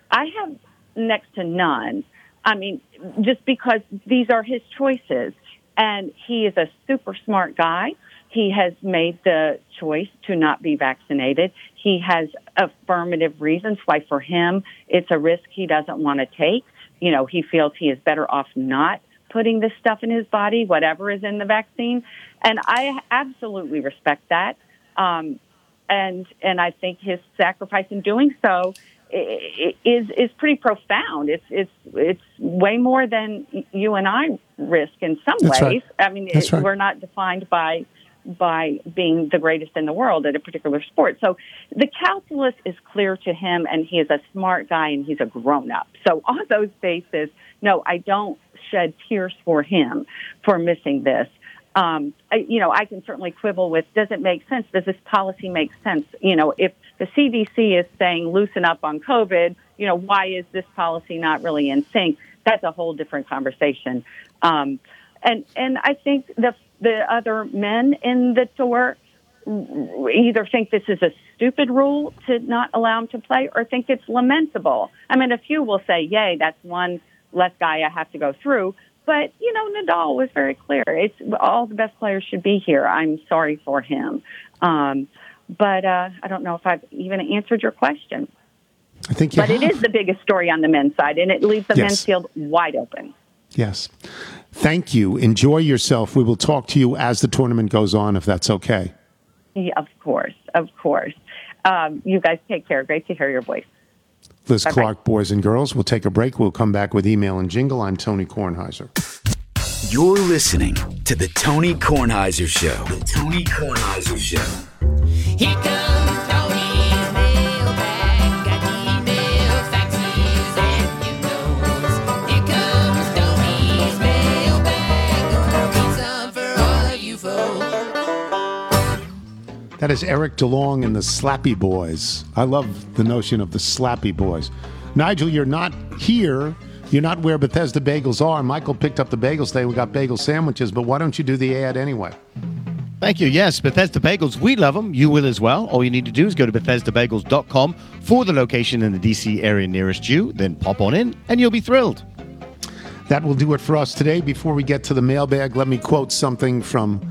I have next to none. I mean, just because these are his choices, and he is a super smart guy. He has made the choice to not be vaccinated. He has affirmative reasons why, for him, it's a risk he doesn't want to take. You know, he feels he is better off not putting this stuff in his body, whatever is in the vaccine. And I absolutely respect that. Um, and and I think his sacrifice in doing so is is pretty profound. It's it's it's way more than you and I risk in some That's ways. right. I mean, it, right. we're not defined by by being the greatest in the world at a particular sport. So the calculus is clear to him, and he is a smart guy, and he's a grown up. So on those bases, no, I don't shed tears for him for missing this. Um, I, you know, I can certainly quibble with does it make sense? Does this policy make sense? You know, if the CDC is saying loosen up on COVID, you know, why is this policy not really in sync? That's a whole different conversation. Um, and and I think the the other men in the tour either think this is a stupid rule to not allow him to play or think it's lamentable. I mean, a few will say, yay, that's one less guy I have to go through. But, you know, Nadal was very clear. It's all the best players should be here. I'm sorry for him. Um, but uh, I don't know if I've even answered your question. I think you But it have. is the biggest story on the men's side, and it leaves the Yes. men's field wide open. Yes. Thank you. Enjoy yourself. We will talk to you as the tournament goes on, if that's okay. Yeah, of course, of course. Um, you guys take care. Great to hear your voice. Liz Bye-bye. Clark, boys and girls. We'll take a break. We'll come back with email and jingle. I'm Tony Kornheiser. You're listening to the Tony Kornheiser Show. The Tony Kornheiser Show. That is Eric DeLong and the Slappy Boys. I love the notion of the Slappy Boys. Nigel, you're not here. You're not where Bethesda Bagels are. Michael picked up the bagels today. We got bagel sandwiches, but why don't you do the ad anyway? Thank you. Yes, Bethesda Bagels. We love them. You will as well. All you need to do is go to BethesdaBagels.com for the location in the DC area nearest you. Then pop on in and you'll be thrilled. That will do it for us today. Before we get to the mailbag, let me quote something from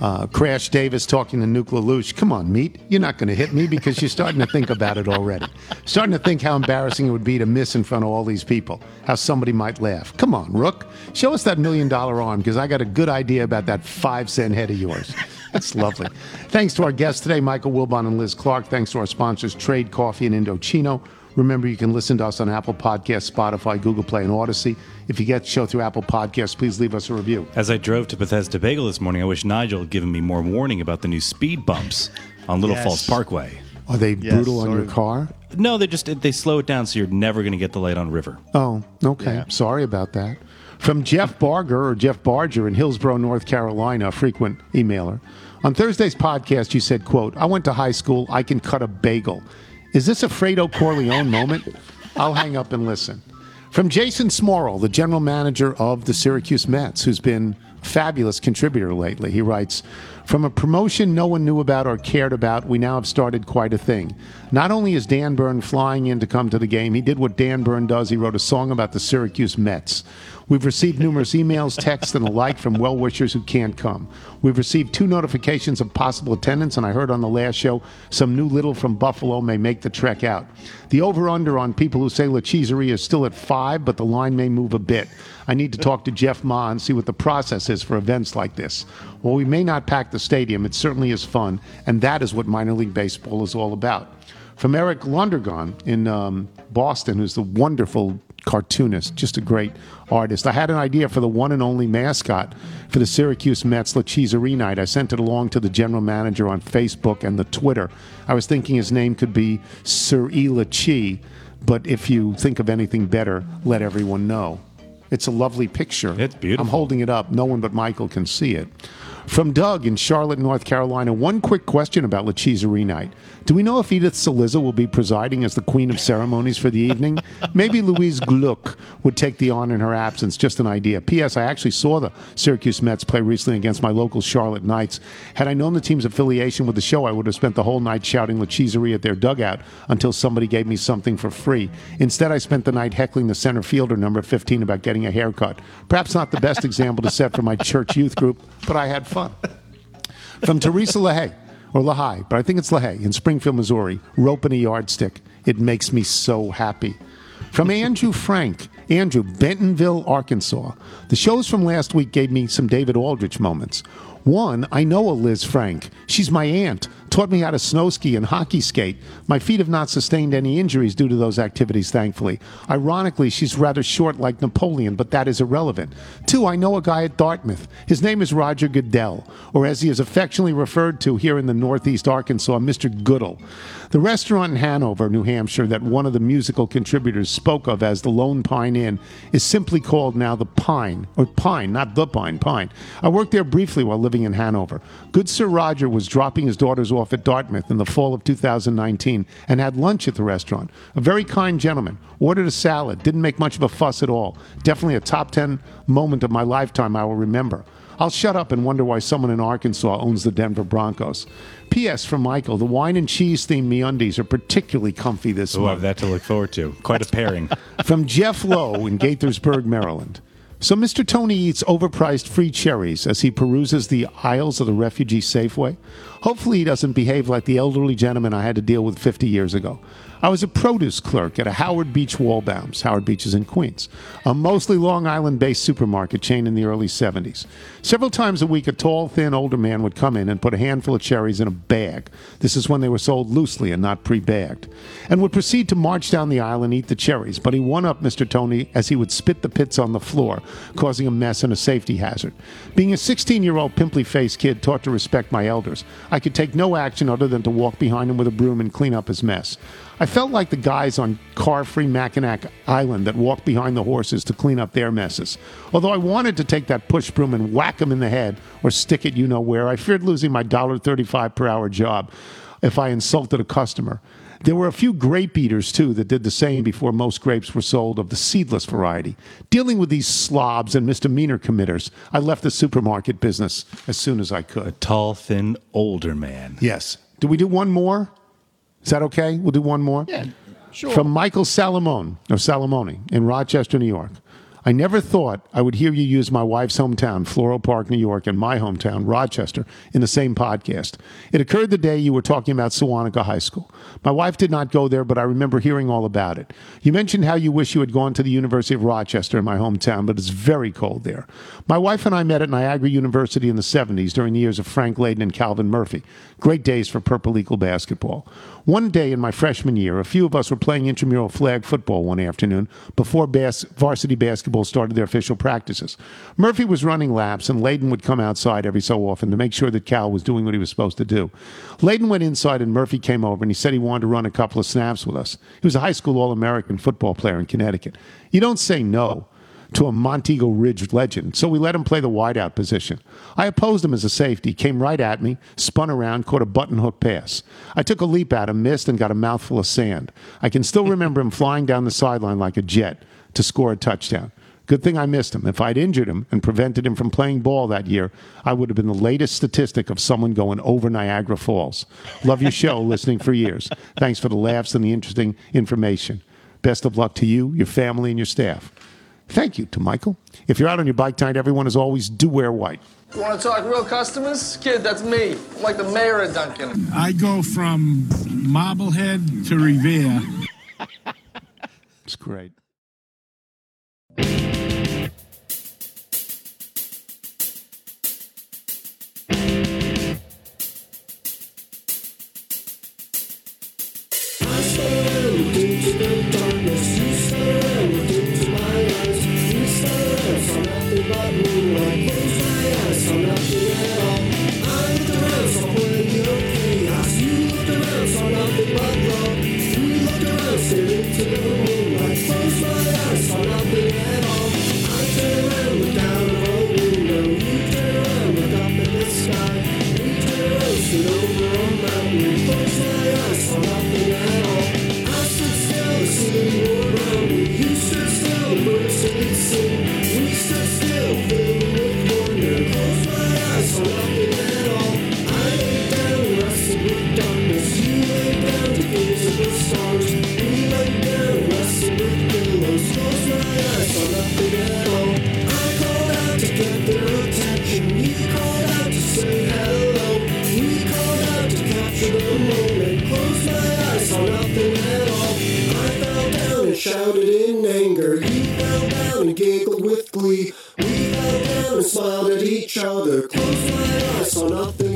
uh, Crash Davis talking to LaLoosh. Come on, meat. You're not going to hit me because you're starting to think about it already. Starting to think how embarrassing it would be to miss in front of all these people. How somebody might laugh. Come on, Rook. Show us that million dollar arm because I got a good idea about that five cent head of yours. That's lovely. Thanks to our guests today, Michael Wilbon and Liz Clark. Thanks to our sponsors, Trade Coffee and Indochino. Remember, you can listen to us on Apple Podcasts, Spotify, Google Play, and Audacy. If you get the show through Apple Podcasts, please leave us a review. As I drove to Bethesda Bagel this morning, I wish Nigel had given me more warning about the new speed bumps on Little Yes. Falls Parkway. Are they Yes, brutal on sorry. your car? No, they just they slow it down so you're never going to get the light on River. Oh, okay. Yeah. Sorry about that. From Jeff Barger or Jeff Barger in Hillsborough, North Carolina, a frequent emailer. On Thursday's podcast, you said, quote, I went to high school. I can cut a bagel. Is this a Fredo Corleone moment? I'll hang up and listen. From Jason Smorol, the general manager of the Syracuse Mets, who's been a fabulous contributor lately. He writes, From a promotion no one knew about or cared about, we now have started quite a thing. Not only is Dan Byrne flying in to come to the game, he did what Dan Byrne does. He wrote a song about the Syracuse Mets. We've received numerous emails, texts, and the like from well wishers who can't come. We've received two notifications of possible attendance, and I heard on the last show some new little from Buffalo may make the trek out. The over under on people who say La Cheeseria is still at five, but the line may move a bit. I need to talk to Jeff Ma and see what the process is for events like this. While we may not pack the stadium, it certainly is fun, and that is what minor league baseball is all about. From Eric Lundergan in um, Boston, who's the wonderful cartoonist, just a great artist. I had an idea for the one and only mascot for the Syracuse Mets La Cheeserie night. I sent it along to the general manager on Facebook and the Twitter. I was thinking his name could be Sir Ela Chi, but if you think of anything better, let everyone know. It's a lovely picture. It's beautiful. I'm holding it up. No one but Michael can see it. From Doug in Charlotte, North Carolina, one quick question about La Cheeserie night. Do we know if Edith Saliza will be presiding as the queen of ceremonies for the evening? Maybe Louise Gluck would take the honor in her absence. Just an idea. P.S. I actually saw the Syracuse Mets play recently against my local Charlotte Knights. Had I known the team's affiliation with the show, I would have spent the whole night shouting La Cheeserie at their dugout until somebody gave me something for free. Instead, I spent the night heckling the center fielder, number 15, about getting a haircut. Perhaps not the best example to set for my church youth group, but I had fun. From Teresa LaHaye, or LaHaye, but I think it's LaHaye in Springfield, Missouri, rope and a yardstick. It makes me so happy. From Andrew Frank, Andrew, Bentonville, Arkansas. The shows from last week gave me some David Aldrich moments. One, I know a Liz Frank. She's my aunt. Taught me how to snow ski and hockey skate. My feet have not sustained any injuries due to those activities, thankfully. Ironically, she's rather short like Napoleon, but that is irrelevant. Two, I know a guy at Dartmouth. His name is Roger Goodell, or as he is affectionately referred to here in the Northeast Arkansas, Mr. Goodell. The restaurant in Hanover, New Hampshire, that one of the musical contributors spoke of as the Lone Pine Inn is simply called now the Pine, or Pine, not the Pine, Pine. I worked there briefly while living in Hanover. Good Sir Roger was dropping his daughters off at Dartmouth in the fall of 2019 and had lunch at the restaurant. A very kind gentleman. Ordered a salad, didn't make much of a fuss at all. Definitely a top 10 moment of my lifetime I will remember. I'll shut up and wonder why someone in Arkansas owns the Denver Broncos. P.S. from Michael: The wine and cheese themed MeUndies are particularly comfy this I month. have that to look forward to. Quite a pairing. From Jeff Lowe in Gaithersburg, Maryland. So Mr. Tony eats overpriced free cherries as he peruses the aisles of the refugee Safeway. Hopefully, he doesn't behave like the elderly gentleman I had to deal with 50 years ago. I was a produce clerk at a Howard Beach Waldbaum's. Howard Beach is in Queens, a mostly Long Island based supermarket chain in the early 70s. Several times a week, a tall, thin, older man would come in and put a handful of cherries in a bag. This is when they were sold loosely and not pre bagged. And would proceed to march down the aisle and eat the cherries. But he won up Mr. Tony as he would spit the pits on the floor, causing a mess and a safety hazard. Being a 16 year old pimply faced kid taught to respect my elders, I could take no action other than to walk behind him with a broom and clean up his mess. I felt like the guys on car free Mackinac Island that walked behind the horses to clean up their messes. Although I wanted to take that push broom and whack him in the head or stick it you know where, I feared losing my $1.35 per hour job if I insulted a customer. There were a few grape eaters, too, that did the same before most grapes were sold of the seedless variety. Dealing with these slobs and misdemeanor committers, I left the supermarket business as soon as I could. A Tall, thin, older man. Yes. Do we do one more? Is that okay? We'll do one more? Yeah, sure. From Michael Salamone, or Salamone, in Rochester, New York. I never thought I would hear you use my wife's hometown, Floral Park, New York, and my hometown, Rochester, in the same podcast. It occurred the day you were talking about Sewanhaka High School. My wife did not go there, but I remember hearing all about it. You mentioned how you wish you had gone to the University of Rochester in my hometown, but it's very cold there. My wife and I met at Niagara University in the 70s during the years of Frank Layden and Calvin Murphy. Great days for Purple Eagle basketball. One day in my freshman year, a few of us were playing intramural flag football one afternoon before bas- varsity basketball started their official practices. Murphy was running laps, and Layden would come outside every so often to make sure that Cal was doing what he was supposed to do. Layden went inside, and Murphy came over, and he said he wanted to run a couple of snaps with us. He was a high school All American football player in Connecticut. You don't say no to a Montego Ridge legend, so we let him play the wideout position. I opposed him as a safety, came right at me, spun around, caught a button hook pass. I took a leap at him, missed, and got a mouthful of sand. I can still remember him flying down the sideline like a jet to score a touchdown. Good thing I missed him. If I'd injured him and prevented him from playing ball that year, I would have been the latest statistic of someone going over Niagara Falls. Love your show, listening for years. Thanks for the laughs and the interesting information. Best of luck to you, your family, and your staff. Thank you to Michael. If you're out on your bike tonight, everyone, as always, do wear white. You want to talk real customers? Kid, that's me. I'm like the mayor of Dunkin'. I go from Marblehead to Revere. It's great. Shouted in anger. You fell down and giggled with glee. We fell down and smiled at each other. Closed my eyes, saw nothing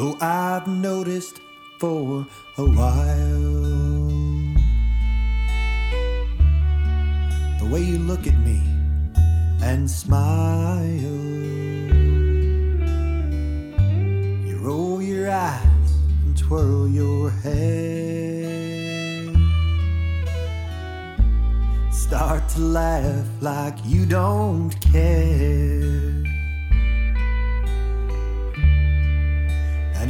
so I've noticed for a while. The way you look at me and smile, you roll your eyes and twirl your head, start to laugh like you don't care.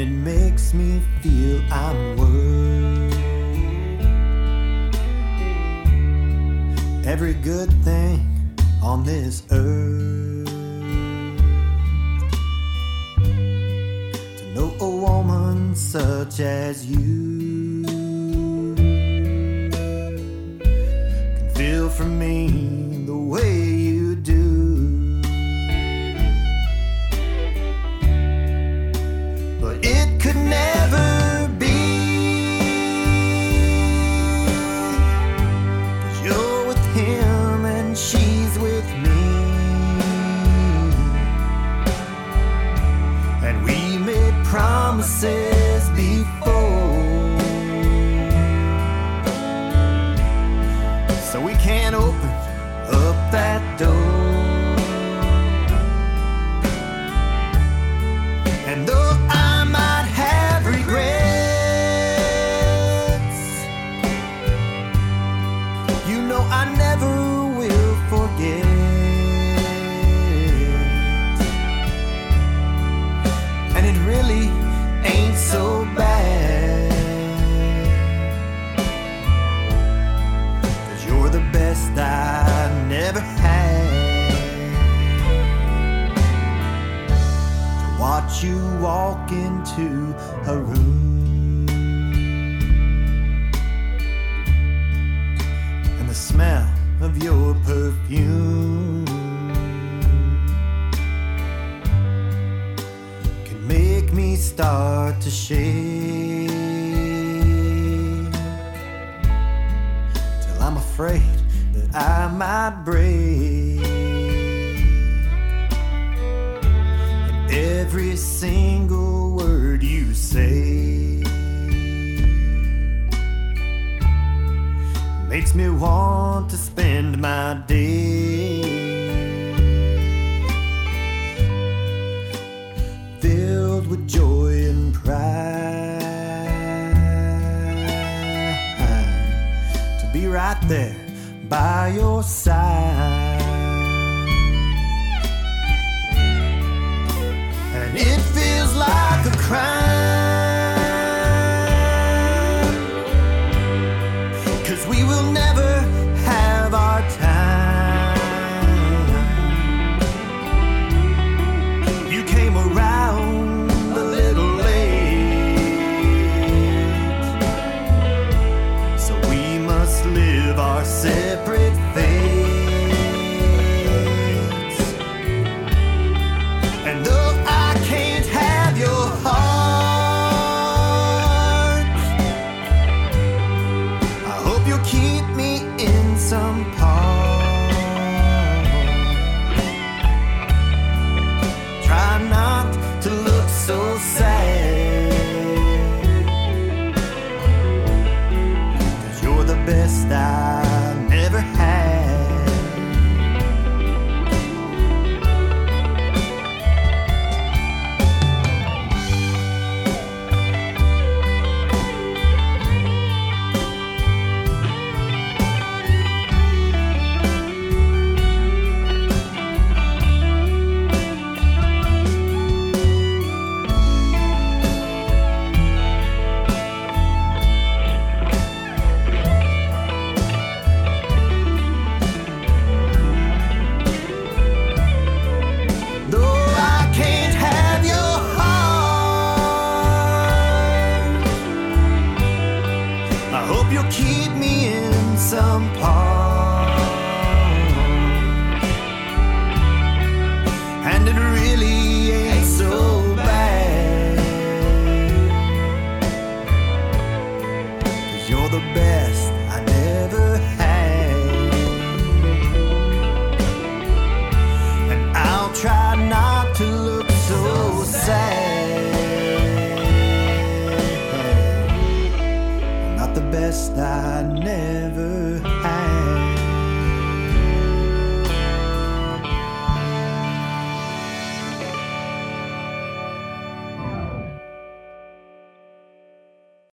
and it makes me feel I'm worth every good thing on this earth. To know a woman such as you can feel for me the way.